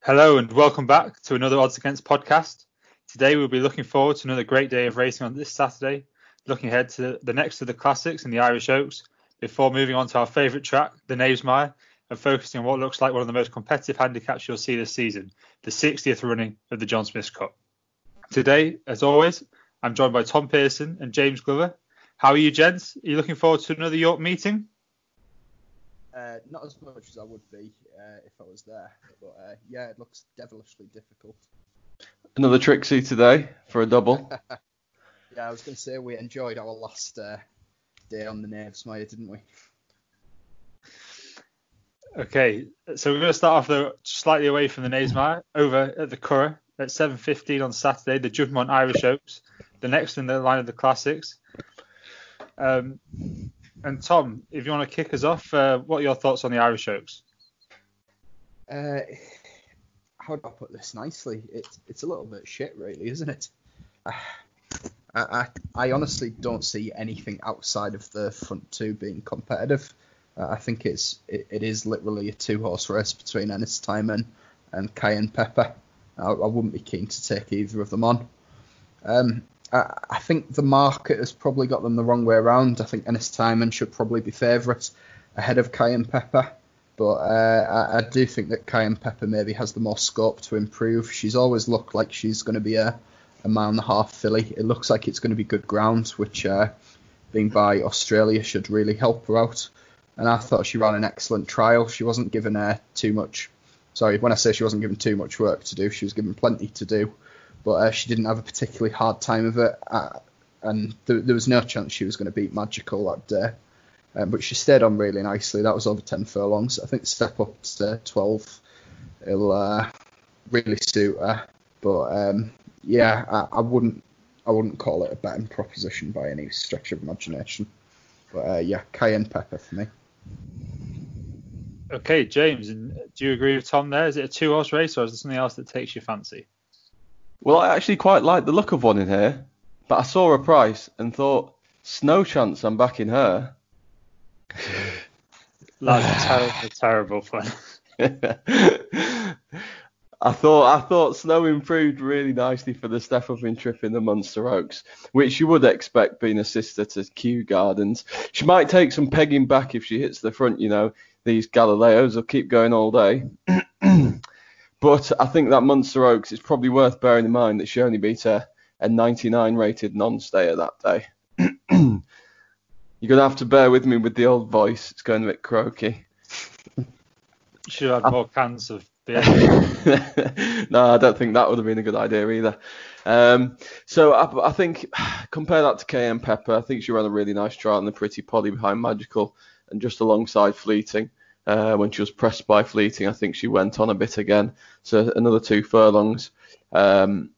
Hello and welcome back to another Odds Against podcast. Today we'll be looking forward to another great day of racing on this Saturday, looking ahead to the next of the classics and the Irish Oaks, before moving on to our favourite track, the Knavesmire, and focusing on what looks like one of the most competitive handicaps you'll see this season, the 60th running of the John Smith Cup. Today, as always, I'm joined by Tom Pearson and James Glover. How are you, gents? Are you looking forward to another York meeting? Uh, not as much as I would be uh, if I was there, but uh, yeah, it looks devilishly difficult. Another Trixie today for a double. yeah, I was going to say we enjoyed our last uh, day on the Knavesmire, didn't we? Okay, so we're going to start off though slightly away from the Knavesmire, over at the Curragh at 7:15 on Saturday, the Juddmonte Irish Oaks, the next in the line of the classics. Um, and Tom, if you want to kick us off, uh, what are your thoughts on the Irish Oaks? Uh, how do I put this nicely? It's it's a little bit shit, really, isn't it? Uh, I, I, I honestly don't see anything outside of the front two being competitive. Uh, I think it's it, it is literally a two horse race between Ennistymon and Cayenne Pepper. I, I, wouldn't be keen to take either of them on. Um, I, think the market has probably got them the wrong way around. I think Ennistymon should probably be favourite ahead of Cayenne Pepper. But uh, I, I, do think that Cayenne Pepper maybe has the more scope to improve. She's always looked like she's going to be a, a mile and a half filly. It looks like it's going to be good ground, which uh, being by Australia should really help her out. And I thought she ran an excellent trial. She wasn't given uh, too much. Sorry, when I say she wasn't given too much work to do, she was given plenty to do but uh, she didn't have a particularly hard time of it. Uh, and th- there was no chance she was going to beat Magical that day. Um, but she stayed on really nicely. That was over 10 furlongs. I think step up to 12 it'll uh, really suit her. But um, yeah, I, I, wouldn't I wouldn't call it a betting proposition by any stretch of imagination. But uh, yeah, cayenne pepper for me. Okay, James, do you agree with Tom there? Is it a two horse race or is there something else that takes your fancy? Well, I actually quite like the look of one in here, but I saw a price and thought, Snow Chance, I'm backing her. That's terrible, terrible fun. I thought I thought Snow improved really nicely for the step up in trip in the Munster Oaks, which you would expect being a sister to Kew Gardens. She might take some pegging back if she hits the front, you know. These Galileos will keep going all day. But I think that Munster Oaks, it's probably worth bearing in mind that she only beat a, a 99 rated non-stayer that day. You're going to have to bear with me with the old voice. It's going a bit croaky. Should have had more cans of beer. no, I don't think that would have been a good idea either. Um, so I, I, think compare that to Cayenne Pepper. I think she ran a really nice trial in the Pretty Polly behind Magical and just alongside Fleeting. Uh, when she was pressed by Fleeting, I think she went on a bit again. So another two furlongs um,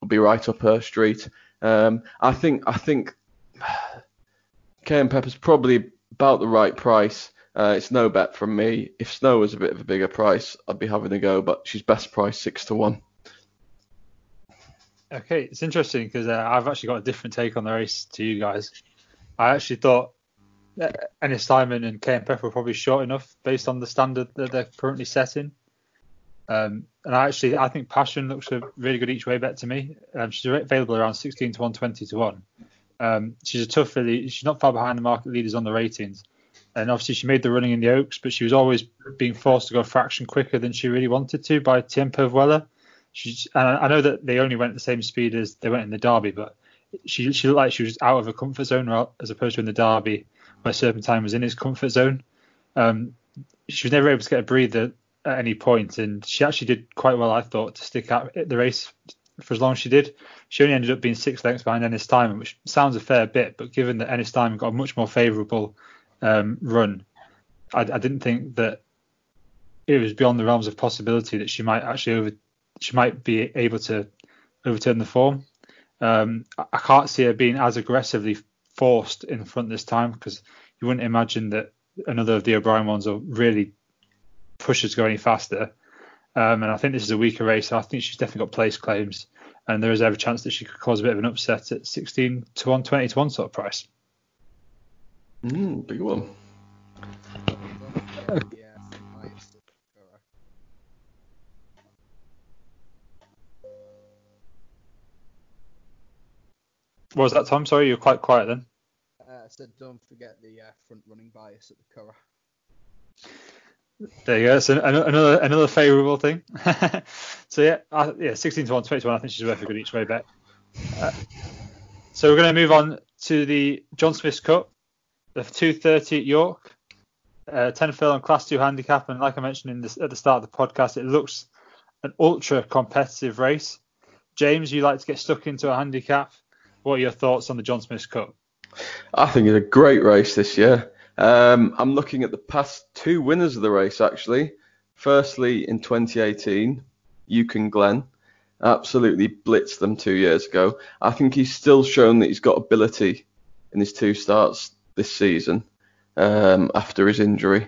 will be right up her street. Um, I think I think Cayenne Pepper's probably about the right price. Uh, it's no bet from me. If Snow was a bit of a bigger price, I'd be having a go, but she's best price six to one. Okay, it's interesting because uh, I've actually got a different take on the race to you guys. I actually thought Ennistymon and Pepper are probably short enough based on the standard that they're currently setting. Um, and I actually I think Passion looks a really good each way bet to me. Um, she's available around 16 to 1, 20 to 1. Um, she's a tough filly. She's not far behind the market leaders on the ratings. And obviously she made the running in the Oaks, but she was always being forced to go a fraction quicker than she really wanted to by Tiempo Vuela. And I know that they only went at the same speed as they went in the Derby, but she she looked like she was out of her comfort zone as opposed to in the Derby where Serpentine was in his comfort zone. Um, she was never able to get a breather at any point, and she actually did quite well, I thought, to stick out the race for as long as she did. She only ended up being six lengths behind Ennistymon, which sounds a fair bit, but given that Ennistymon got a much more favourable um, run, I, I, didn't think that it was beyond the realms of possibility that she might actually over, she might be able to overturn the form. Um, I can't see her being as aggressively forced in front this time because you wouldn't imagine that another of the O'Brien ones will really push her to go any faster. Um, and I think this is a weaker race. I think she's definitely got place claims, and there is every chance that she could cause a bit of an upset at 16 to 1, 20 to 1 sort of price. Mm, big one. What was that, Tom? Sorry, you were quite quiet then. Uh, I said, don't forget the uh, front running bias at the Curragh. There you go. So another another favourable thing. so yeah, yeah, 16 to 1, 20 to 1. I think she's worth a good each way bet. Uh, so we're going to move on to the John Smith's Cup, the 230 at York, uh, 10 furlong Class 2 handicap, and like I mentioned this, at the start of the podcast, it looks an ultra competitive race. James, you like to get stuck into a handicap. What are your thoughts on the John Smith's Cup? I think it's a great race this year. Um, I'm looking at the past two winners of the race actually. Firstly, in 2018, Euchen Glen absolutely blitzed them two years ago. I think he's still shown that he's got ability in his two starts this season um, after his injury.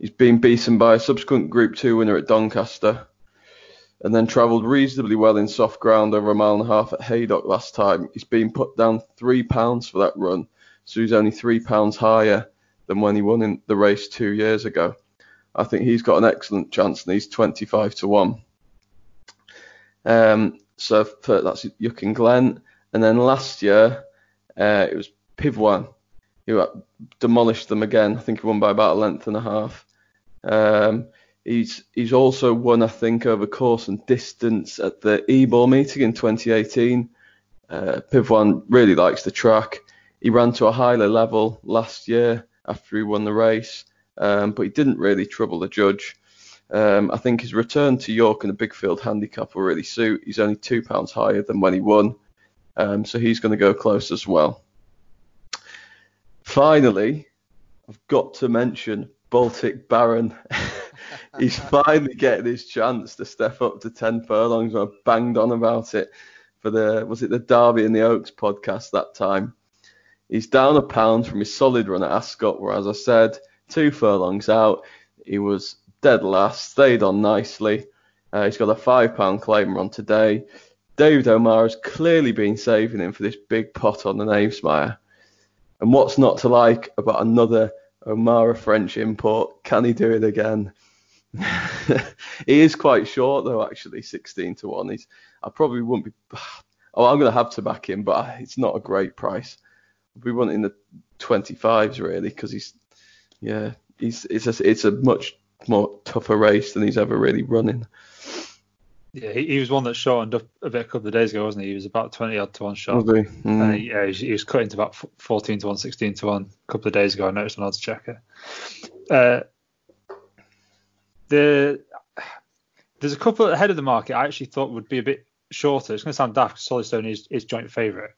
He's been beaten by a subsequent Group 2 winner at Doncaster and then travelled reasonably well in soft ground over a mile and a half at Haydock last time. He's been put down £3 for that run, so he's only £3 higher than when he won in the race two years ago. I think he's got an excellent chance, and he's 25 to one. Um, so for, that's and Glen, and then last year uh, it was Pivoine who demolished them again. I think he won by about a length and a half. Um, he's he's also won, I think, over course and distance at the Ebor meeting in 2018. Uh, really likes the track. He ran to a higher level last year after he won the race, um, but he didn't really trouble the judge. Um, I think his return to York in the big field handicap will really suit. He's only two pounds higher than when he won, um, so he's going to go close as well. Finally, I've got to mention Baltic Baron. he's finally getting his chance to step up to 10 furlongs. I banged on about it for the, was it the Derby and the Oaks podcast that time? He's down a pound from his solid run at Ascot, where, as I said, two furlongs out, he was dead last, stayed on nicely. Uh, he's got a five pound claim run today. David O'Meara has clearly been saving him for this big pot on the Knavesmire. And what's not to like about another O'Meara French import? Can he do it again? He is quite short though, actually, 16 to one. He's I probably wouldn't be. Oh, I'm going to have to back him, but it's not a great price we want in the 25s really because he's yeah he's it's a, it's a much more tougher race than he's ever really running. Yeah, he, he was one that shortened up a bit a couple of days ago, wasn't he? He was about 20 odd to one shot. Was he? Mm. And he, yeah, he, he was cutting to about 14 to 1, 16 to 1 a couple of days ago. I noticed on odds checker. Uh, the there's a couple ahead of the market I actually thought would be a bit shorter. It's going to sound daft because Solid Stone is, is joint favourite.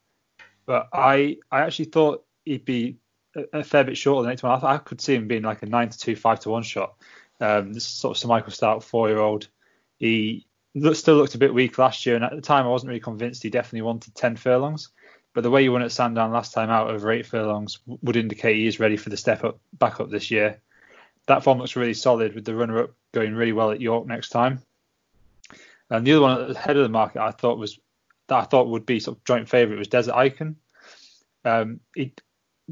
But I I actually thought he'd be a, a fair bit shorter than next one. I, I, could see him being like a nine to two, five to one shot. Um, this sort of Sir Michael Stoute four year old. He still looked a bit weak last year, and at the time I wasn't really convinced he definitely wanted ten furlongs. But the way he won at Sandown last time out over eight furlongs would indicate he is ready for the step up back up this year. That form looks really solid with the runner up going really well at York next time. And the other one at the head of the market I thought was that I thought would be sort of joint favourite was Desert Icon. Um, he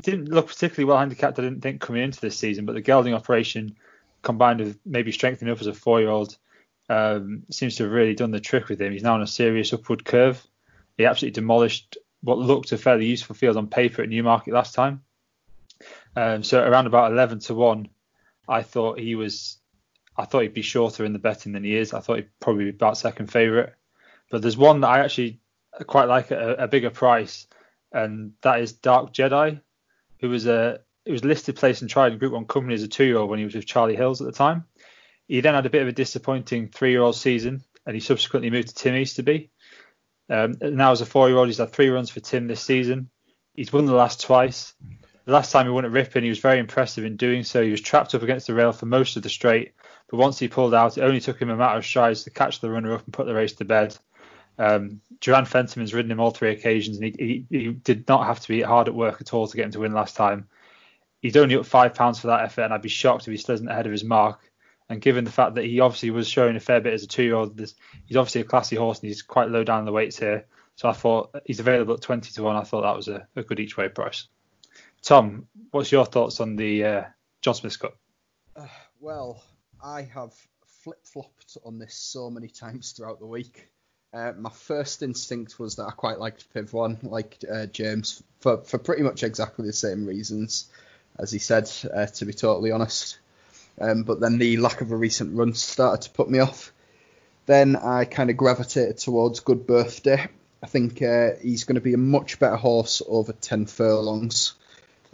didn't look particularly well handicapped, I didn't think, coming into this season, but the gelding operation combined with maybe strengthening up as a four year old um, seems to have really done the trick with him. He's now on a serious upward curve. He absolutely demolished what looked a fairly useful field on paper at Newmarket last time. Um, so around about 11 to 1, I thought he was. I thought he'd be shorter in the betting than he is. I thought he'd probably be about second favourite. But there's one that I actually quite like at a, a bigger price, and that is Dark Jedi, who was a he was listed, placed, and tried in Group One company as a two-year-old when he was with Charlie Hills at the time. He then had a bit of a disappointing three-year-old season, and he subsequently moved to Tim Easterby. Um, now as a four-year-old, he's had three runs for Tim this season. He's won the last twice. Last time he won at Ripon, he was very impressive in doing so. He was trapped up against the rail for most of the straight, but once he pulled out, it only took him a matter of strides to catch the runner up and put the race to bed. Um, Duran Fentiman's ridden him all three occasions, and he, he, he, did not have to be hard at work at all to get him to win last time. He's only up five pounds for that effort, and I'd be shocked if he still isn't ahead of his mark. And given the fact that he obviously was showing a fair bit as a two-year-old, he's obviously a classy horse, and he's quite low down the weights here. So I thought he's available at 20 to one. I thought that was a, a good each-way price. Tom, what's your thoughts on the uh, John Smith Cup? Uh, well, I have flip-flopped on this so many times throughout the week. Uh, my first instinct was that I quite liked Pivoine, like uh, James, for for pretty much exactly the same reasons as he said. Uh, to be totally honest, um, but then the lack of a recent run started to put me off. Then I kind of gravitated towards Good Birthday. I think uh, he's going to be a much better horse over 10 furlongs.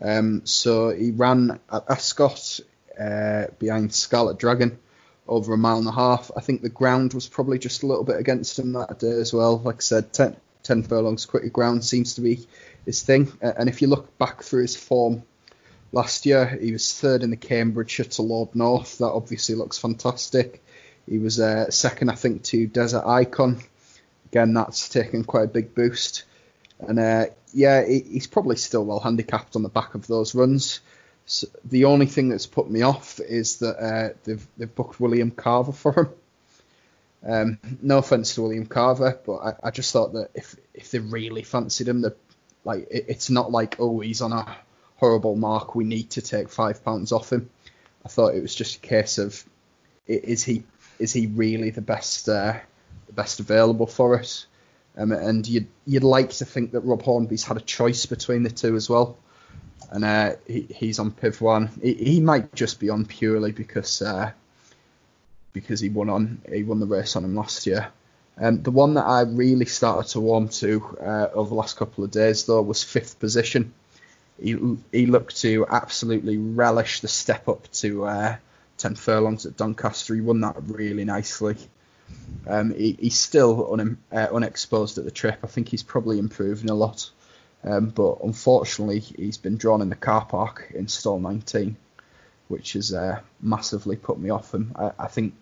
Um, so he ran at Ascot uh, behind Scarlet Dragon over a mile and a half. I think the ground was probably just a little bit against him that day as well. Like I said, 10, 10 furlongs quicker ground seems to be his thing. Uh, and if you look back through his form last year, he was third in the Cambridgeshire to Lord North. That obviously looks fantastic. He was uh, second, I think, to Desert Icon. Again, that's taken quite a big boost. And uh, yeah, he, he's probably still well handicapped on the back of those runs. So the only thing that's put me off is that uh, they've they've booked William Carver for him. Um, no offense to William Carver, but I, I, just thought that if if they really fancied him, that like it, it's not like oh he's on a horrible mark, we need to take five pounds off him. I thought it was just a case of is he is he really the best uh, the best available for us? Um, and you'd you'd like to think that Rob Hornby's had a choice between the two as well, and uh, he, he's on Pivoine. He, he, might just be on purely because uh, because he won on he won the race on him last year. Um, the one that I really started to warm to uh, over the last couple of days though was fifth position. He he looked to absolutely relish the step up to uh, 10 furlongs at Doncaster. He won that really nicely. Um, he, he's still un, uh, unexposed at the trip. I think he's probably improving a lot. Um, but unfortunately, he's been drawn in the car park in stall 19, which has uh, massively put me off him. I, I, think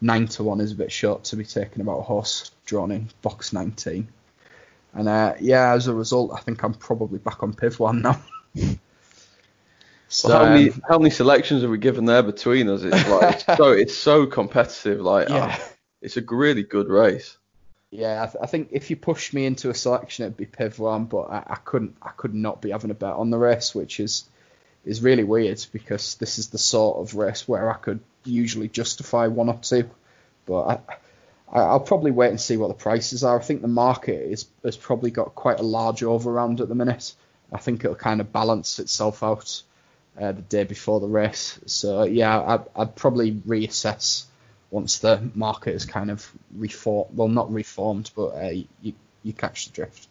9 to 1 is a bit short to be taken about a horse drawn in box 19. And uh, yeah, as a result, I think I'm probably back on Pivoine now. So, well, how many um, how many selections are we given there between us? It's like it's so it's so competitive. Like yeah. It's a really good race. Yeah, I, th- I, think if you pushed me into a selection, it'd be Pivoine, but I, I, couldn't I could not be having a bet on the race, which is is really weird because this is the sort of race where I could usually justify one or two, but I, I will probably wait and see what the prices are. I think the market is has probably got quite a large overround at the minute. I think it'll kind of balance itself out uh, the day before the race. So yeah, I, I'd probably reassess once the market is kind of reformed. Well, not reformed, but uh, you you catch the drift.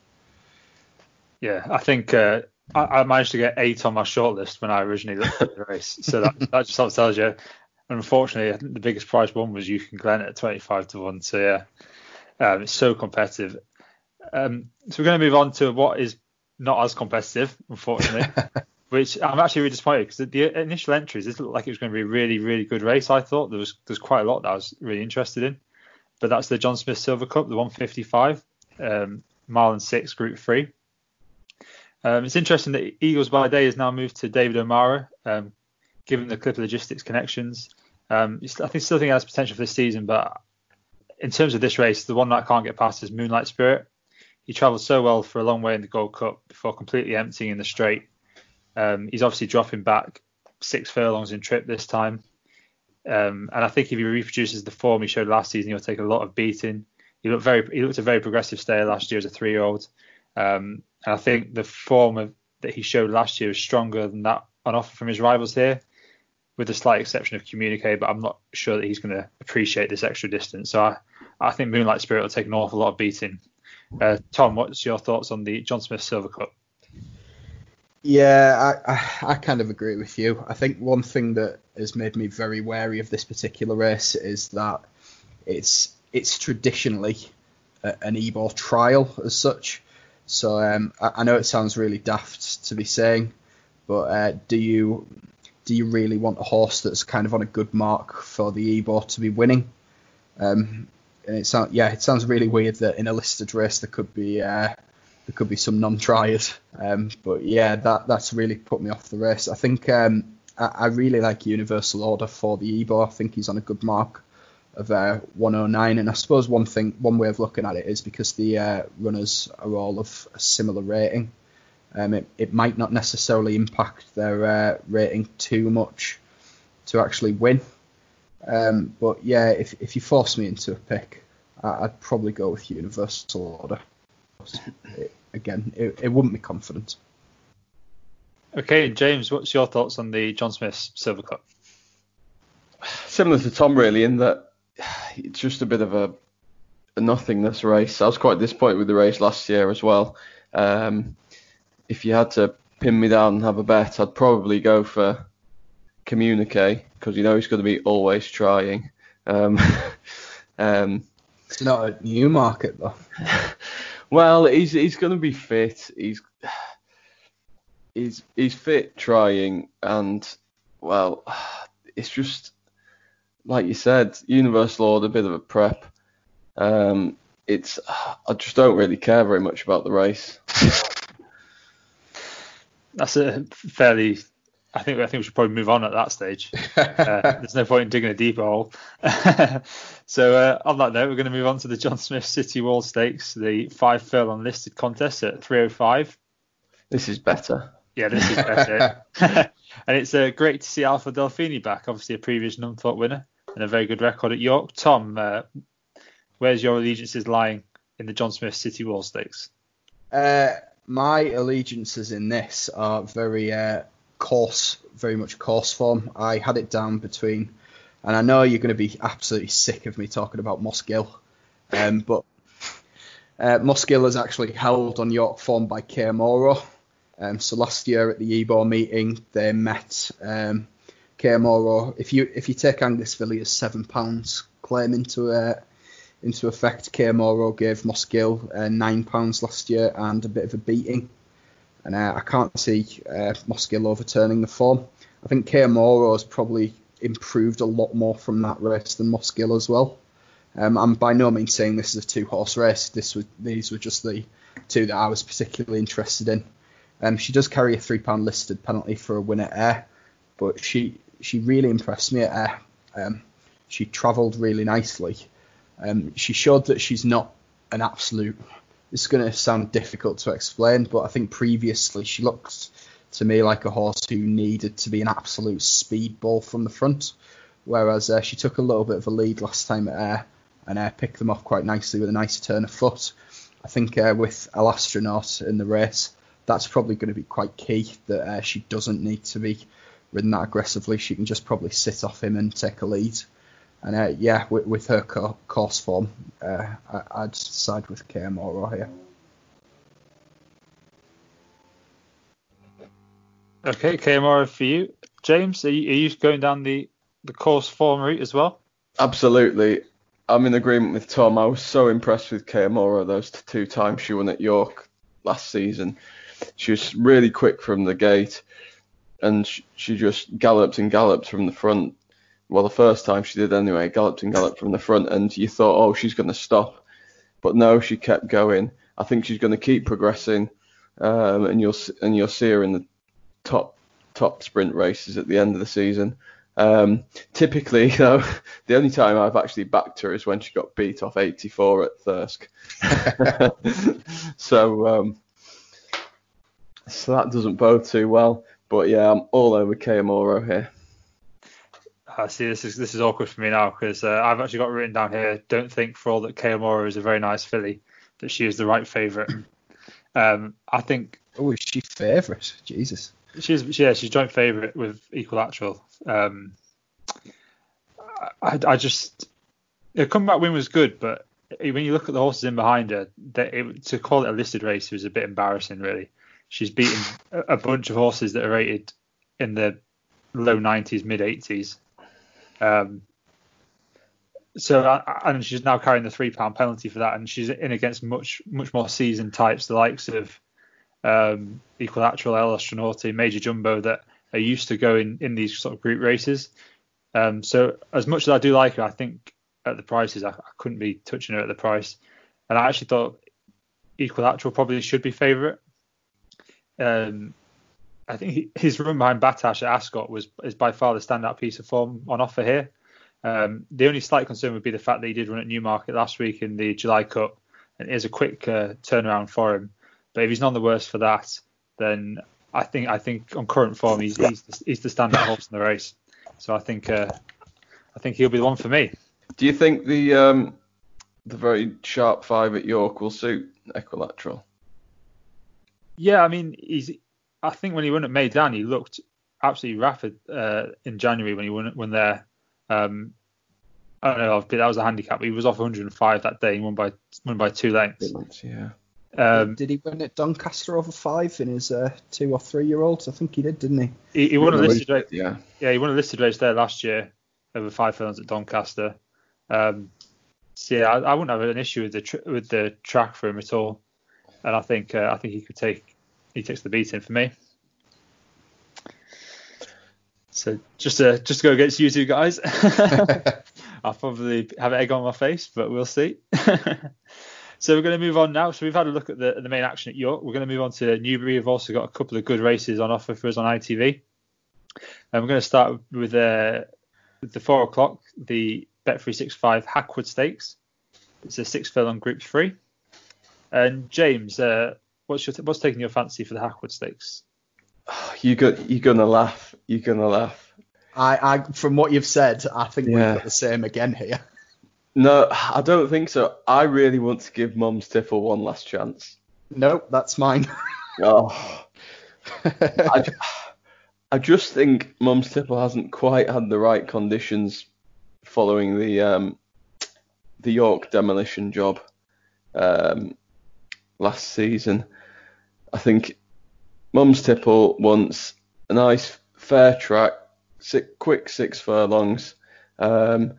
Yeah, I think uh, I, I, managed to get eight on my shortlist when I originally looked at the race. So that, that just sort of tells you. Unfortunately, I think the biggest prize one was Euchen Glen at 25 to 1. So yeah, um, it's so competitive. Um, so we're going to move on to what is not as competitive, unfortunately. which I'm actually really disappointed because the initial entries this looked like it was going to be a really really good race. I thought there was there's quite a lot that I was really interested in, but that's the John Smith Silver Cup, the 155 um, mile and six Group Three. Um, it's interesting that Eagles by Day has now moved to David O'Meara, um, given the Clipper Logistics connections. Um, I think still think it has potential for this season, but in terms of this race, the one that I can't get past is Moonlight Spirit. He travelled so well for a long way in the Gold Cup before completely emptying in the straight um, he's obviously dropping back six furlongs in trip this time. Um, and I think if he reproduces the form he showed last season, he'll take a lot of beating. He looked very he looked a very progressive stayer last year as a three year old. Um, and I think the form of, that he showed last year is stronger than that on offer from his rivals here, with the slight exception of Communique. But I'm not sure that he's going to appreciate this extra distance. So I, I think Moonlight Spirit will take an awful lot of beating. Uh, Tom, what's your thoughts on the John Smith Silver Cup? Yeah, I, I, I kind of agree with you. I think one thing that has made me very wary of this particular race is that it's it's traditionally a, an Ebor trial as such. So um, I, I, know it sounds really daft to be saying, but uh, do you do you really want a horse that's kind of on a good mark for the Ebor to be winning? Um, and it sounds yeah, it sounds really weird that in a listed race there could be uh, there could be some non-triers. Um, but yeah, that that's really put me off the race. I think um, I, I, really like Universal Order for the Ebor. I think he's on a good mark of uh, 109. And I suppose one thing, one way of looking at it is because the uh, runners are all of a similar rating. Um, it, it might not necessarily impact their uh, rating too much to actually win. Um, but yeah, if if you force me into a pick, I- I'd probably go with Universal Order. It- again, it, it wouldn't be confident. Okay, James, what's your thoughts on the John Smith Silver Cup? Similar to Tom, really, in that it's just a bit of a, a nothingness race. I was quite disappointed with the race last year as well. Um, if you had to pin me down and have a bet, I'd probably go for Communique because you know he's going to be always trying. Um, um, It's not a new market though. well, he's he's going to be fit. He's he's he's fit, trying, and well, it's just like you said, Universal Order, a bit of a prep. Um, it's I just don't really care very much about the race. That's a fairly. I think I think we should probably move on at that stage. Uh, there's no point in digging a deeper hole. so uh, on that note, we're going to move on to the John Smith City Wall Stakes, the five furlong listed contest at 305. This is better. Yeah, this is better. and it's uh, great to see Alpha Delphini back, obviously a previous Nunthorpe winner and a very good record at York. Tom, uh, where's your allegiances lying in the John Smith City Wall Stakes? Uh, my allegiances in this are very uh, coarse, very much coarse form. I had it down between, and I know you're going to be absolutely sick of me talking about Mossgill, um, but uh, Mossgill is actually held on York form by Que Amoro. Um, so last year at the EBOR meeting, they met um, Que Amoro. If you if you take Angus Villiers seven pounds claim into uh, into effect, Que Amoro gave Mossgill uh, nine pounds last year and a bit of a beating. And uh, I can't see uh, overturning the form. I think Que Amoro has probably improved a lot more from that race than Mossgill as well. Um, I'm by no means saying this is a two horse race. This was these were just the two that I was particularly interested in. Um, she does carry a three pound listed penalty for a win at Ayr, but she she really impressed me at Ayr. Um, she travelled really nicely. Um, she showed that she's not an absolute. This is going to sound difficult to explain, but I think previously she looked to me like a horse who needed to be an absolute speedball from the front, whereas uh, she took a little bit of a lead last time at Air and uh, picked them off quite nicely with a nice turn of foot. I think uh, with El Astronaute in the race, that's probably going to be quite key that uh, she doesn't need to be ridden that aggressively. She can just probably sit off him and take a lead. And uh, yeah, with, with her co- course form, uh, I, I'd side with Que Amoro here. Okay, KMR for you. James, are you, are you going down the, the course form route as well? Absolutely. I'm in agreement with Tom. I was so impressed with Que Amoro those two times she won at York last season. She was really quick from the gate, and she, she just galloped and galloped from the front. Well, the first time she did anyway, galloped and galloped from the front, and you thought, oh, she's going to stop, but no, she kept going. I think she's going to keep progressing, um, and you'll and you'll see her in the top top sprint races at the end of the season. Um, typically, though, the only time I've actually backed her is when she got beat off 84 at Thirsk. so, um, so that doesn't bode too well. But yeah, I'm all over Que Amoro here. I see this is this is awkward for me now because uh, I've actually got written down here. Don't think for all that Que Amoro is a very nice filly that she is the right favourite. um, I think Oh, is she favourite? Jesus. she's yeah she's joint favourite with Equilateral. Um, I, I just the comeback win was good, but when you look at the horses in behind her, that it, to call it a listed race was a bit embarrassing, really. She's beaten a, a bunch of horses that are rated in the low 90s, mid 80s. Um, so and she's now carrying the three pound penalty for that, and she's in against much much more seasoned types, the likes of um, Equilateral, El Astronaute, Major Jumbo that are used to going in these sort of group races. Um, so as much as I do like her, I think at the prices I, I couldn't be touching her at the price, and I actually thought Equilateral probably should be favourite. Um, I think he, his run behind Battaash at Ascot was is by far the standout piece of form on offer here. Um, the only slight concern would be the fact that he did run at Newmarket last week in the July Cup, and it is a quick uh, turnaround for him. But if he's none the worse for that, then I think I think on current form he's he's the, he's the standout horse in the race. So I think uh, I think he'll be the one for me. Do you think the um, the very sharp five at York will suit Equilateral. Yeah, I mean, he's. I think when he won at Meydan, he looked absolutely rapid uh, in January when he won, won there. Um, I don't know that was a handicap, he was off 105 that day and won by won by two lengths. Yeah. Um, did he win at Doncaster over five in his uh, two or three year olds? I think he did, didn't he? He, he won a listed race. Yeah. Yeah, he won a listed race there last year over five furlongs at Doncaster. Um, so yeah, I, I, wouldn't have an issue with the tr- with the track for him at all, and I think uh, I think he could take he takes the beating for me. So just to just to go against you two guys, I'll probably have an egg on my face, but we'll see. so we're going to move on now. So we've had a look at the the main action at York. We're going to move on to Newbury. We've also got a couple of good races on offer for us on ITV, and we're going to start with uh, the four o'clock, the Bet365 Hackwood Stakes. It's a six furlong Group Three. And James, uh, what's your what's taking your fancy for the Hackwood Stakes? You got you're gonna laugh. You're gonna laugh. I, I from what you've said, I think Yeah. we've got the same again here. No, I don't think so. I really want to give Mum's Tipple one last chance. Nope, that's mine. Oh, I, I just think Mum's Tipple hasn't quite had the right conditions following the um, the York demolition job um, last season. I think Mum's Tipple wants a nice fair track, six, quick six furlongs. Um,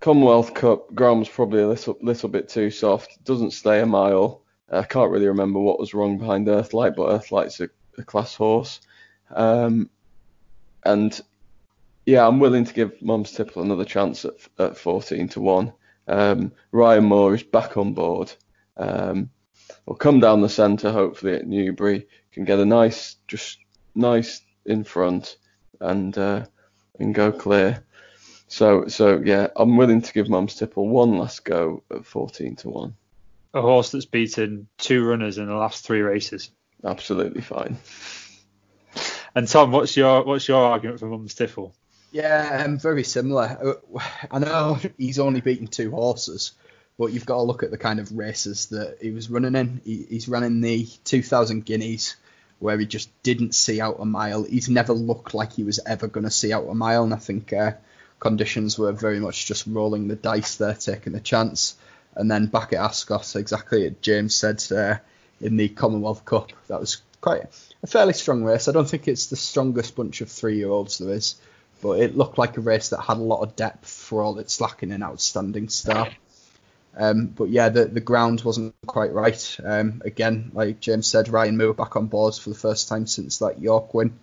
Commonwealth Cup ground's probably a little little bit too soft. Doesn't stay a mile. I can't really remember what was wrong behind Earthlight, but Earthlight's a, a class horse. Um, and yeah, I'm willing to give Mum's Tipple another chance at, at 14 to 1. Um, Ryan Moore is back on board. Um, will come down the centre, hopefully at Newbury. Can get a nice, just nice in front and uh, and go clear. So so yeah, I'm willing to give Mum's Tipple one last go at 14 to 1. A horse that's beaten two runners in the last three races. Absolutely fine. And Tom, what's your what's your argument for Mum's Tipple? Yeah, um, very similar. Uh, I know he's only beaten two horses, but you've got to look at the kind of races that he was running in. He, he's running the 2000 Guineas, where he just didn't see out a mile. He's never looked like he was ever going to see out a mile, and I think uh, conditions were very much just rolling the dice there, taking the chance. And then back at Ascot, exactly as James said uh, in the Commonwealth Cup, that was quite a fairly strong race. I don't think it's the strongest bunch of three-year-olds there is, but it looked like a race that had a lot of depth for all its lacking an outstanding start. Um, but yeah, the the ground wasn't quite right. Um, again, like James said, Ryan Moore back on board for the first time since that York win.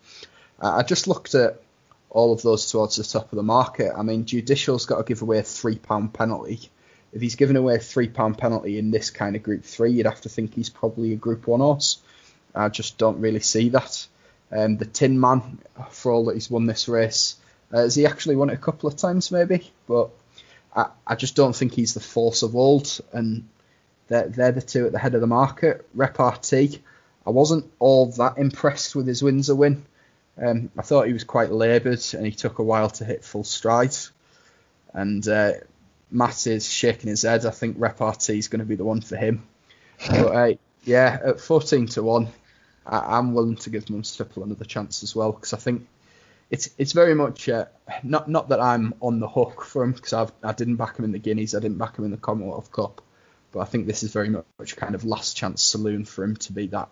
Uh, I just looked at all of those towards the top of the market. I mean, Judicial's got to give away a three pound penalty. If he's giving away a three pound penalty in this kind of Group Three, you'd have to think he's probably a Group One horse. I just don't really see that. Um, the Tin Man, for all that he's won this race, uh, has he actually won it a couple of times maybe? But I, I just don't think he's the force of old, and they're, they're the two at the head of the market. Repartee, I wasn't all that impressed with his Windsor win. Um, I thought he was quite laboured, and he took a while to hit full stride. And uh, Matt is shaking his head. I think Repartee is going to be the one for him. But uh, yeah, at 14 to 1, I, I'm willing to give Mum's Tipple another chance as well because I think it's it's very much uh, not not that I'm on the hook for him because I didn't back him in the Guineas, I didn't back him in the Commonwealth Cup, but I think this is very much kind of last chance saloon for him to be that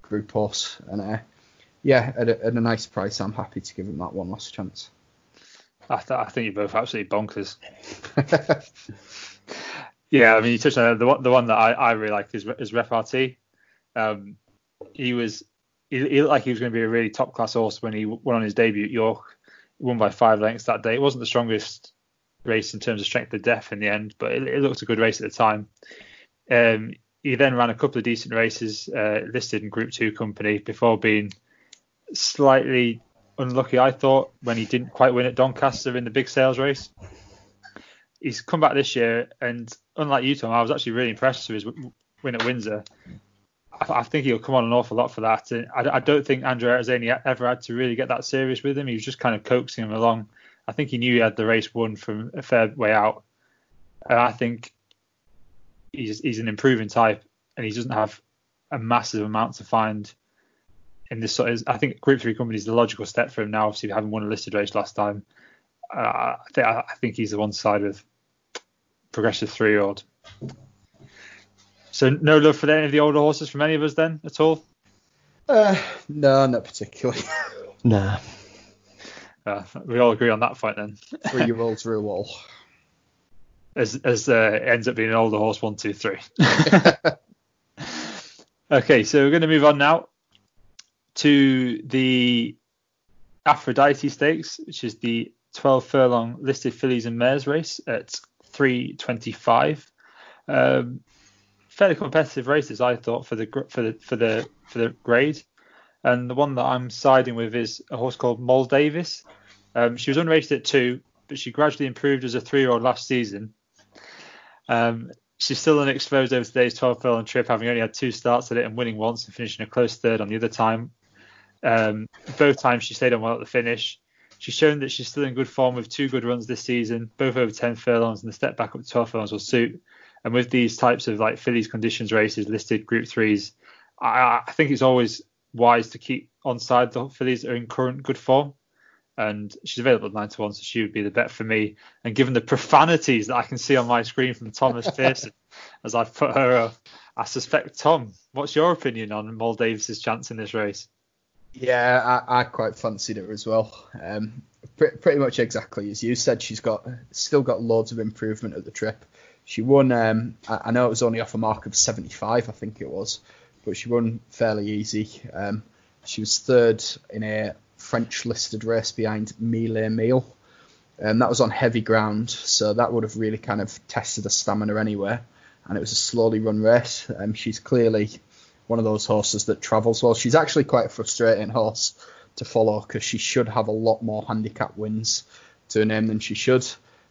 group horse. And uh, yeah, at a, at a nice price, I'm happy to give him that one last chance. I, th- I think you're both absolutely bonkers. yeah, I mean, you touched on the one, the one that I, I really like is is Repartee. Um, he was he, he looked like he was going to be a really top class horse when he won on his debut at York. He won by five lengths that day. It wasn't the strongest race in terms of strength of depth in the end, but it, it looked a good race at the time. Um, he then ran a couple of decent races uh, listed in Group Two company before being slightly unlucky, I thought, when he didn't quite win at Doncaster in the big sales race. He's come back this year, and unlike you, Tom, I was actually really impressed with his win at Windsor. I, think he'll come on an awful lot for that. And I, I don't think Andrew Atzeni ever had to really get that serious with him. He was just kind of coaxing him along. I think he knew he had the race won from a fair way out. And I think he's he's an improving type, and he doesn't have a massive amount to find in this sort of. I think Group Three company is the logical step for him now. Obviously, having won a listed race last time, uh, I, think, I think he's the one side of progressive three year old. So no love for any of the older horses from any of us then at all. Uh, no, not particularly. Nah. Uh, we all agree on that fight then. Three year olds rule all. As as uh, it ends up being an older horse, one, two, three. okay, so we're going to move on now to the Aphrodite Stakes, which is the 12 furlong listed fillies and mares race at 325. Um, fairly competitive races, I thought, for the for the for the for the grade. And the one that I'm siding with is a horse called Moll Davis. Um, she was unrated at two, but she gradually improved as a three-year-old last season. Um, she's still unexposed over today's 12 furlong trip, having only had two starts at it and winning once and finishing a close third on the other time. Um, both times she stayed on well at the finish. She's shown that she's still in good form with two good runs this season, both over 10 furlongs, and the step back up to 12 furlongs will suit. And with these types of like fillies conditions races listed group threes, I, I think it's always wise to keep on side the fillies are in current good form. And she's available at nine to one, so she would be the bet for me. And given the profanities that I can see on my screen from Thomas Pearson as I've put her up, I suspect Tom, what's your opinion on Moll Davis's chance in this race? Yeah, I, I quite fancied her as well. Um, pr- pretty much exactly as you said. She's got still got loads of improvement at the trip. She won. Um, I, I know it was only off a mark of 75, I think it was, but she won fairly easy. Um, she was third in a French listed race behind Mille Mile. Um, that was on heavy ground, so that would have really kind of tested her stamina anyway. And it was a slowly run race. Um, she's clearly one of those horses that travels well. She's actually quite a frustrating horse to follow because she should have a lot more handicap wins to her name than she should.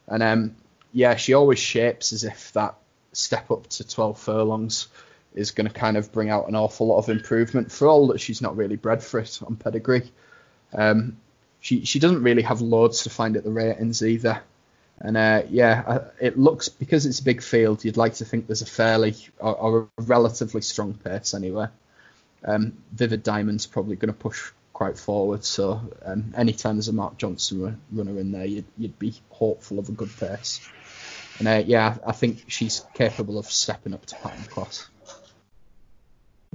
And um, yeah, she always shapes as if that step up to 12 furlongs is going to kind of bring out an awful lot of improvement for all that she's not really bred for it on pedigree. Um, she she doesn't really have loads to find at the ratings either. And uh, yeah, it looks because it's a big field, you'd like to think there's a fairly or, or a relatively strong pace anyway. Um, Vivid Diamond's probably going to push quite forward, so um, anytime there's a Mark Johnston runner in there, you'd, you'd be hopeful of a good pace. And uh, yeah, I think she's capable of stepping up to pattern class.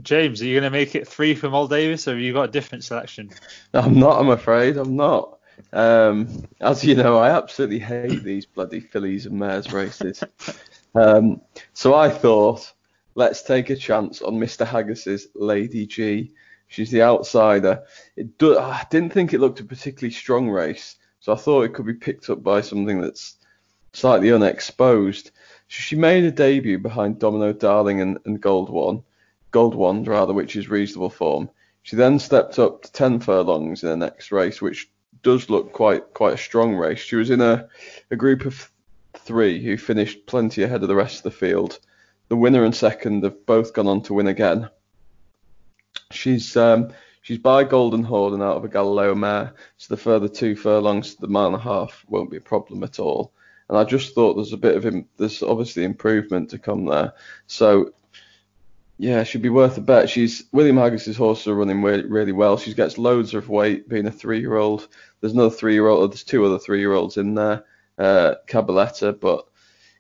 James, are you going to make it three for Moll Davis, or have you got a different selection? I'm not. I'm afraid. I'm not. Um, as you know, I absolutely hate these bloody fillies and mares races. um, so I thought, let's take a chance on Mr. Haggas's Lady G. She's the outsider. It do, I didn't think it looked a particularly strong race, so I thought it could be picked up by something that's slightly unexposed. She made a debut behind Domino Darling and, and Gold One, Gold Wand rather, which is reasonable form. She then stepped up to 10 furlongs in the next race, which does look quite quite a strong race. She was in a, a group of three who finished plenty ahead of the rest of the field. The winner and second have both gone on to win again. She's um, she's by Golden Horn and out of a Galileo mare, so the further two furlongs to the mile and a half won't be a problem at all. And I just thought there's a bit of there's obviously improvement to come there. So yeah, she'd be worth a bet. She's William Haggas's horses are running really, really well. She gets loads of weight, being a three-year-old. There's another three-year-old. There's two other three-year-olds in there, uh, Cabaletta, but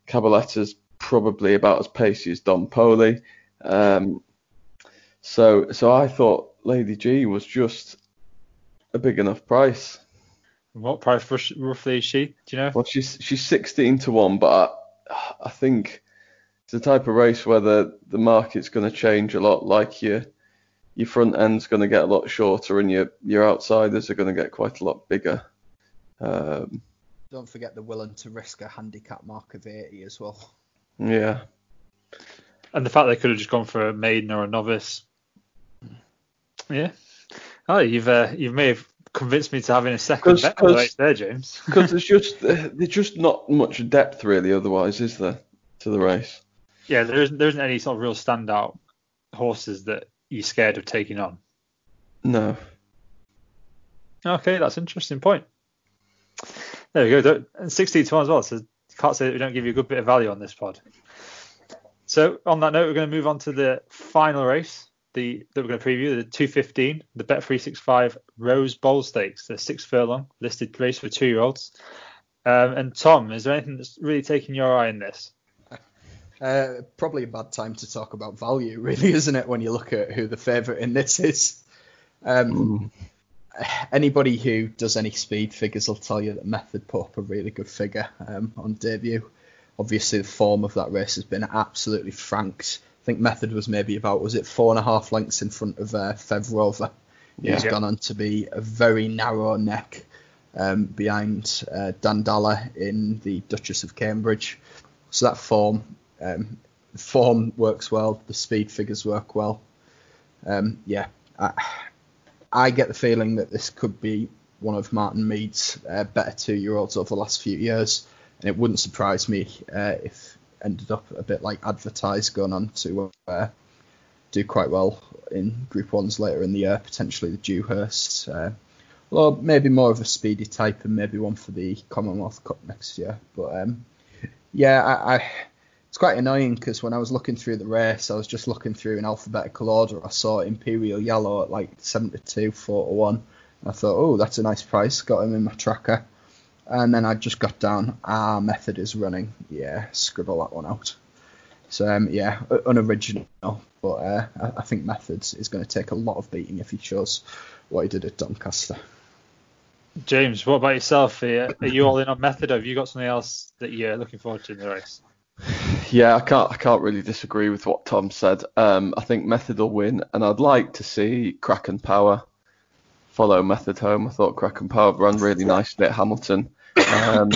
Cabaletta's probably about as pacey as Don Poli. Um, so, so I thought Lady G was just a big enough price. What price roughly is she? Do you know? Well, she's she's 16 to one, but I, I think it's the type of race where the, the market's going to change a lot. Like your your front end's going to get a lot shorter, and your your outsiders are going to get quite a lot bigger. Um, Don't forget they're willing to risk a handicap mark of 80 as well. Yeah. And the fact they could have just gone for a maiden or a novice. Yeah. Oh, you've uh, you've may have convinced me to having a second bet right there, James. Because there's just there's just not much depth really. Otherwise, is there to the race? yeah, there isn't there isn't any sort of real standout horses that you're scared of taking on. No. Okay, that's an interesting point. There we go. And 16 to 1 as well, so can't say that we don't give you a good bit of value on this pod. So on that note, we're going to move on to the final race, the that we're going to preview, the 215, the Bet365 Rose Bowl Stakes, the six furlong listed race for two-year-olds. Um, and Tom, is there anything that's really taking your eye in this? Uh, probably a bad time to talk about value, really, isn't it? When you look at who the favourite in this is. Um, anybody who does any speed figures will tell you that Method put up a really good figure um, on debut. Obviously, the form of that race has been absolutely franked. Think Method was maybe about was it four and a half lengths in front of uh, Fev Rover. Yeah. He's gone on to be a very narrow neck um, behind uh, Dandalla in the Duchess of Cambridge. So that form, um, form works well. The speed figures work well. Um, yeah, I, I get the feeling that this could be one of Martyn Meade's uh, better two-year-olds over the last few years, and it wouldn't surprise me uh, if ended up a bit like advertised, going on to uh, do quite well in Group Ones later in the year, potentially the Dewhurst. Uh, well, maybe more of a speedy type, and maybe one for the Commonwealth Cup next year. But um, yeah, I, I it's quite annoying because when I was looking through the race, I was just looking through in alphabetical order. I saw Imperial Yellow at like 72, 4 to 1. I thought, oh, that's a nice price. Got him in my tracker. And then I just got down, our Method is running. Yeah, scribble that one out. So, um, yeah, unoriginal. But uh, I, I think Methods is going to take a lot of beating if he shows what he did at Doncaster. James, what about yourself? Are you, are you all in on Method, or have you got something else that you're looking forward to in the race? Yeah, I can't I can't really disagree with what Tom said. Um, I think Method will win, and I'd like to see Kraken Power follow Method home. I thought Kraken Power run really nicely at Hamilton, um,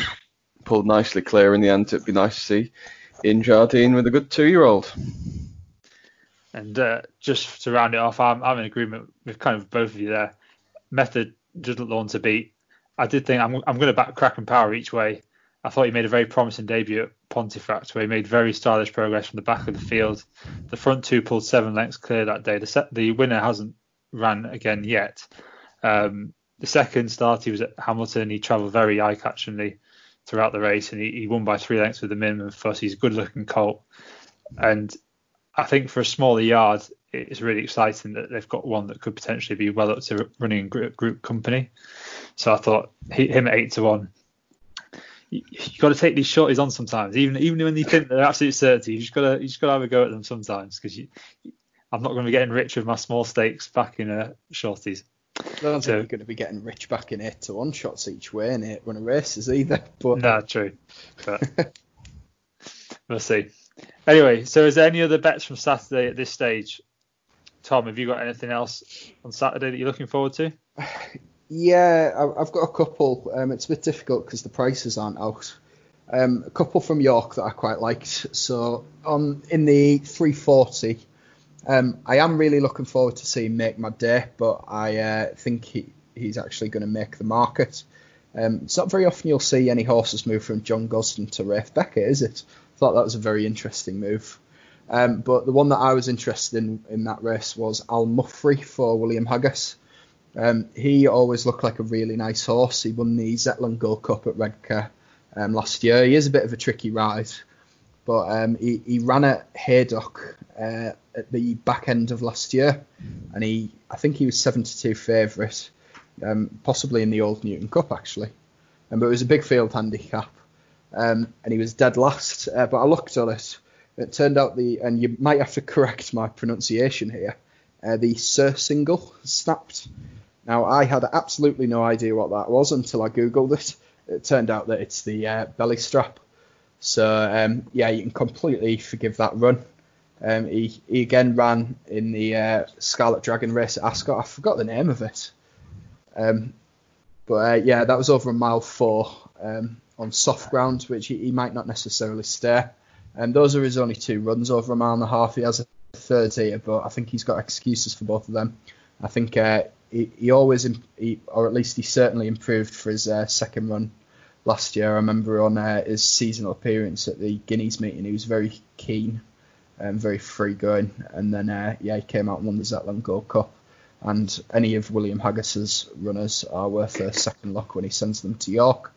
pulled nicely clear in the end. It'd be nice to see Iain Jardine with a good two-year-old. And uh, just to round it off, I'm, I'm in agreement with kind of both of you there. Method doesn't look to beat. I did think I'm, I'm going to back Kraken Power each way. I thought he made a very promising debut at Pontefract, where he made very stylish progress from the back of the field. The front two pulled seven lengths clear that day. The, set, the winner hasn't ran again yet. Um, the second start, he was at Hamilton. He travelled very eye-catchingly throughout the race, and he, he won by three lengths with the minimum fuss. He's a good-looking colt, and I think for a smaller yard, it's really exciting that they've got one that could potentially be well up to running group, group company. So I thought he, him at eight to one you, you got to take these shorties on sometimes, even even when you think they're absolute certainty. You just got to you just got to have a go at them sometimes because I'm not going to be getting rich with my small stakes back in uh, shorties. I don't so, think you're going to be getting rich back in eight to one shots each way in eight runner races either. But no, true. But we'll see. Anyway, so is there any other bets from Saturday at this stage? Tom, have you got anything else on Saturday that you're looking forward to? Yeah, I've got a couple. Um, it's a bit difficult because the prices aren't out. Um, a couple from York that I quite liked. So on in the 340, um, I am really looking forward to seeing make my day, but I uh, think he, he's actually going to make the market. Um, it's not very often you'll see any horses move from John Gosden to Ralph Beckett, is it? I thought that was a very interesting move. Um, but the one that I was interested in in that race was Al Muffrih for William Haggas. Um, he always looked like a really nice horse. He won the Zetland Gold Cup at Redcar um, last year. He is a bit of a tricky ride, but um, he, he, ran at Haydock uh, at the back end of last year, and he I think he was 72 favourite, um, possibly in the Old Newton Cup actually, um, but it was a big field handicap, um, and he was dead last. Uh, but I looked at it. It turned out the and you might have to correct my pronunciation here. Uh, the surcingle snapped. Now, I had absolutely no idea what that was until I googled it. It turned out that it's the uh, belly strap. So um, yeah, you can completely forgive that run. Um, he, he again ran in the uh, Scarlet Dragon race at Ascot. I forgot the name of it. Um, but uh, yeah, that was over a mile four um, on soft ground, which he, he, might not necessarily stay. And those are his only two runs over a mile and a half. He has a third here, but I think he's got excuses for both of them. I think uh, he, he always, he, or at least he certainly improved for his uh, second run last year. I remember on uh, his seasonal appearance at the Guineas meeting, he was very keen and very free going. And then, uh, yeah, he came out and won the Zetland Gold Cup. And any of William Haggas's runners are worth a second look when he sends them to York.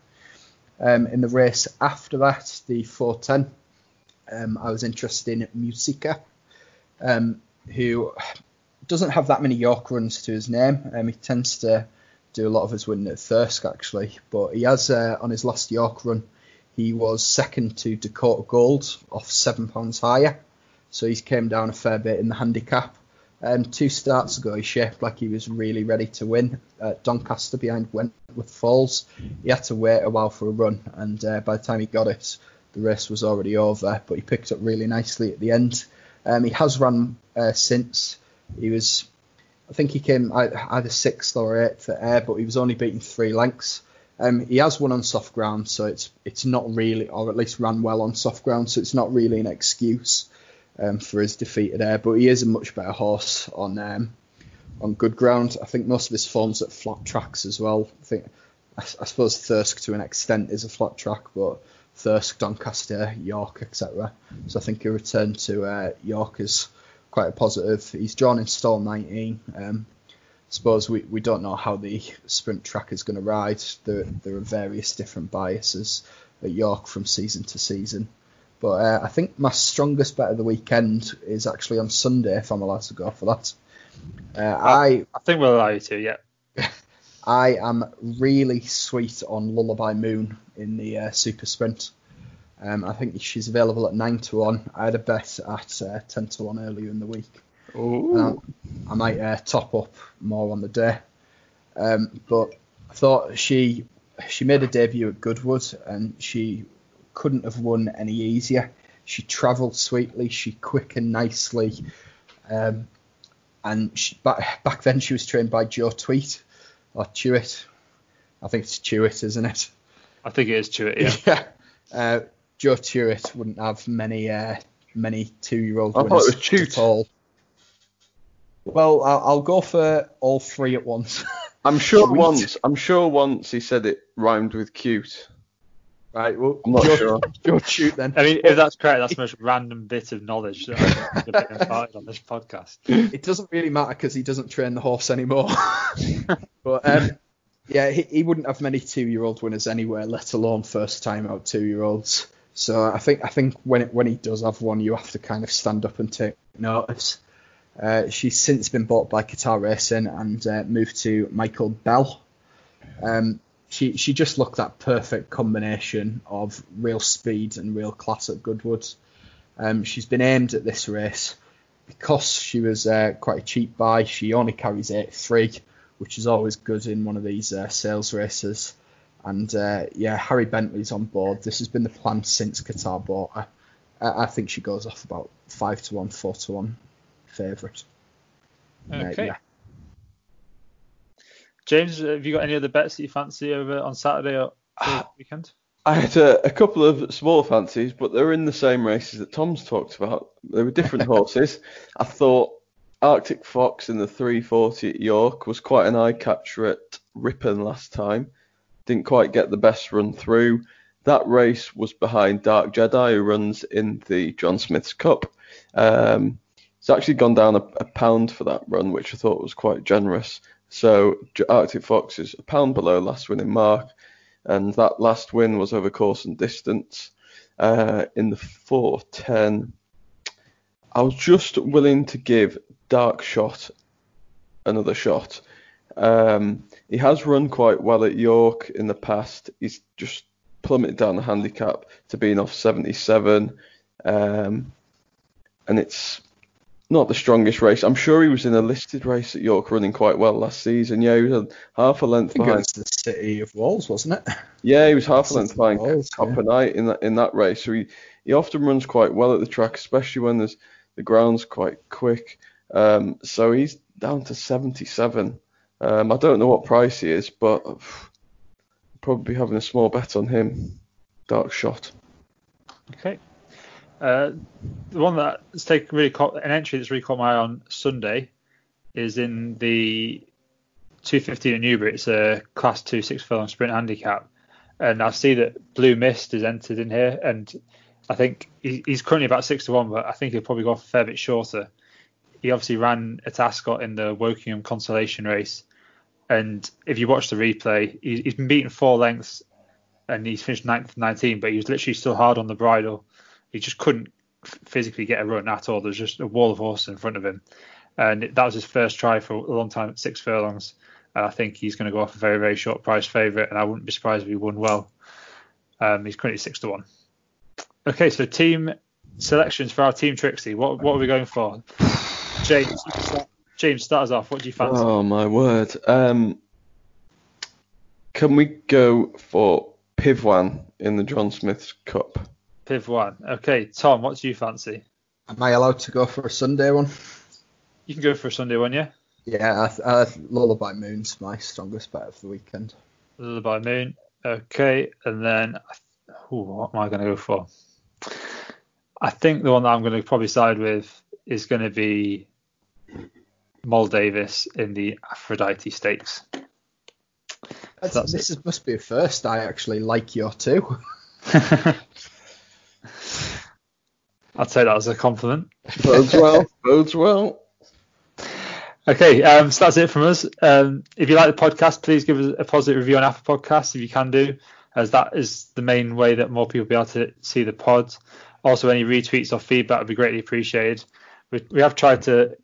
Um, in the race after that, the 410, um, I was interested in Muscika, um, who doesn't have that many York runs to his name. Um, he tends to do a lot of his winning at Thirsk actually, but he has uh, on his last York run, he was second to Dakota Gold off seven pounds higher, so he's came down a fair bit in the handicap. Um, two starts ago, he shaped like he was really ready to win at Doncaster behind Wentworth Falls. He had to wait a while for a run, and uh, by the time he got it, the race was already over. But he picked up really nicely at the end. Um, he has run uh, since. He was, I think he came either sixth or eighth at Ayr, but he was only beaten three lengths. Um, he has won on soft ground, so it's it's not really, or at least ran well on soft ground, so it's not really an excuse um, for his defeat at Ayr, but he is a much better horse on um, on good ground. I think most of his form's at flat tracks as well. I think I, I suppose Thirsk to an extent is a flat track, but Thirsk, Doncaster, York, etc. So I think a return to uh, York is quite a positive. He's drawn in stall 19. Um, I suppose we, we don't know how the sprint track is going to ride. There, there are various different biases at York from season to season. But uh, I think my strongest bet of the weekend is actually on Sunday, if I'm allowed to go for that. Uh, I I think we'll allow you to, yeah. I am really sweet on Lullaby Moon in the uh, Super Sprint. Um, I think she's available at nine to one. I had a bet at uh, ten to one earlier in the week. Ooh. I might uh, top up more on the day. Um, but I thought she she made a debut at Goodwood and she couldn't have won any easier. She travelled sweetly, she quickened nicely, um, and she, back, back then she was trained by Joe Tweet or Tuitt. I think it's Tuitt, isn't it? I think it is Tuitt, yeah. yeah. Uh, Joe Tuitt wouldn't have many uh, many two year old I thought it was Chute. at all. Well, I'll, I'll go for all three at once. I'm sure Sweet. once. I'm sure once he said it rhymed with cute. Right, well, I'm not Joe, sure. Joe Tuitt then. I mean, if that's correct, that's the most random bit of knowledge that I've been imparted on this podcast. it doesn't really matter because he doesn't train the horse anymore. but um, yeah, he, he wouldn't have many two-year-old winners anywhere, let alone first-time out two-year-olds. So I think I think when it, when he does have one, you have to kind of stand up and take notice. Uh, she's since been bought by Qatar Racing and uh, moved to Michael Bell. Um, she she just looked that perfect combination of real speed and real class at Goodwood. Um, she's been aimed at this race because she was uh, quite a cheap buy. She only carries 8-3, which is always good in one of these uh, sales races. And uh, yeah, Harry Bentley's on board. This has been the plan since Qatar bought her. I, I think she goes off about five to one, four to one favourite. Uh, Okay. yeah. James, have you got any other bets that you fancy over on Saturday or weekend? I had a, a couple of small fancies, but they were in the same races that Tom's talked about. They were different horses. I thought Arctic Fox in the 340 at York was quite an eye catcher at Ripon last time. Didn't quite get the best run through. That race was behind Dark Jedi, who runs in the John Smith's Cup. Um, it's actually gone down a, a pound for that run, which I thought was quite generous. So Arctic Fox is a pound below last winning mark, and that last win was over course and distance. Uh, in the 410, I was just willing to give Dark Shot another shot. Um, he has run quite well at York in the past. He's just plummeted down the handicap to being off 77. Um, and it's not the strongest race. I'm sure he was in a listed race at York running quite well last season. Yeah, he was a half a length I think it behind. was the City of Walls, wasn't it? Yeah, he was half a length City behind Walls, Copper yeah. Knight in that in that race. So he, he often runs quite well at the track, especially when there's the ground's quite quick. Um, so he's down to 77. Um, I don't know what price he is, but I'll probably having a small bet on him. Dark shot. Okay. Uh, the one that's taken really caught, an entry that's really caught my eye on Sunday is in the 215 at Newbury. It's a Class 2 six furlong sprint handicap, and I see that Blue Mist is entered in here, and I think he, he's currently about six to one, but I think he'll probably go off a fair bit shorter. He obviously ran at Ascot in the Wokingham consolation race, and if you watch the replay, he, he's been beaten four lengths and he's finished ninth 19, but he was literally still hard on the bridle. He just couldn't physically get a run at all. There's just a wall of horses in front of him, and that was his first try for a long time at six furlongs. And I think he's going to go off a very very short price favourite, and I wouldn't be surprised if he won well. Um, he's currently six to one. Okay, so team selections for our team Trixie. What what are we going for? James, James, start us off. What do you fancy? Oh my word. Um, can we go for Pivoine in the John Smith's Cup? Pivoine. Okay, Tom, what do you fancy? Am I allowed to go for a Sunday one? You can go for a Sunday one, yeah. Yeah, I, I, Lullaby Moon's my strongest bet of the weekend. Lullaby Moon. Okay, and then ooh, what am I going to go for? I think the one that I'm going to probably side with is going to be Moll Davis in the Aphrodite Stakes. So this is, must be a first. I actually like your two. I'll take that as a compliment. Bodes well. Bodes well. Okay, um, so that's it from us. Um, if you like the podcast, please give us a positive review on Apple Podcasts if you can do, as that is the main way that more people will be able to see the pod. Also, any retweets or feedback would be greatly appreciated. We, we have tried to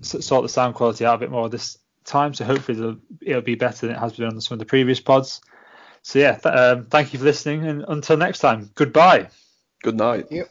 sort the sound quality out a bit more this time, so hopefully it'll, it'll be better than it has been on some of the previous pods. So yeah, th- um, thank you for listening, and until next time, goodbye. Good night. Yep.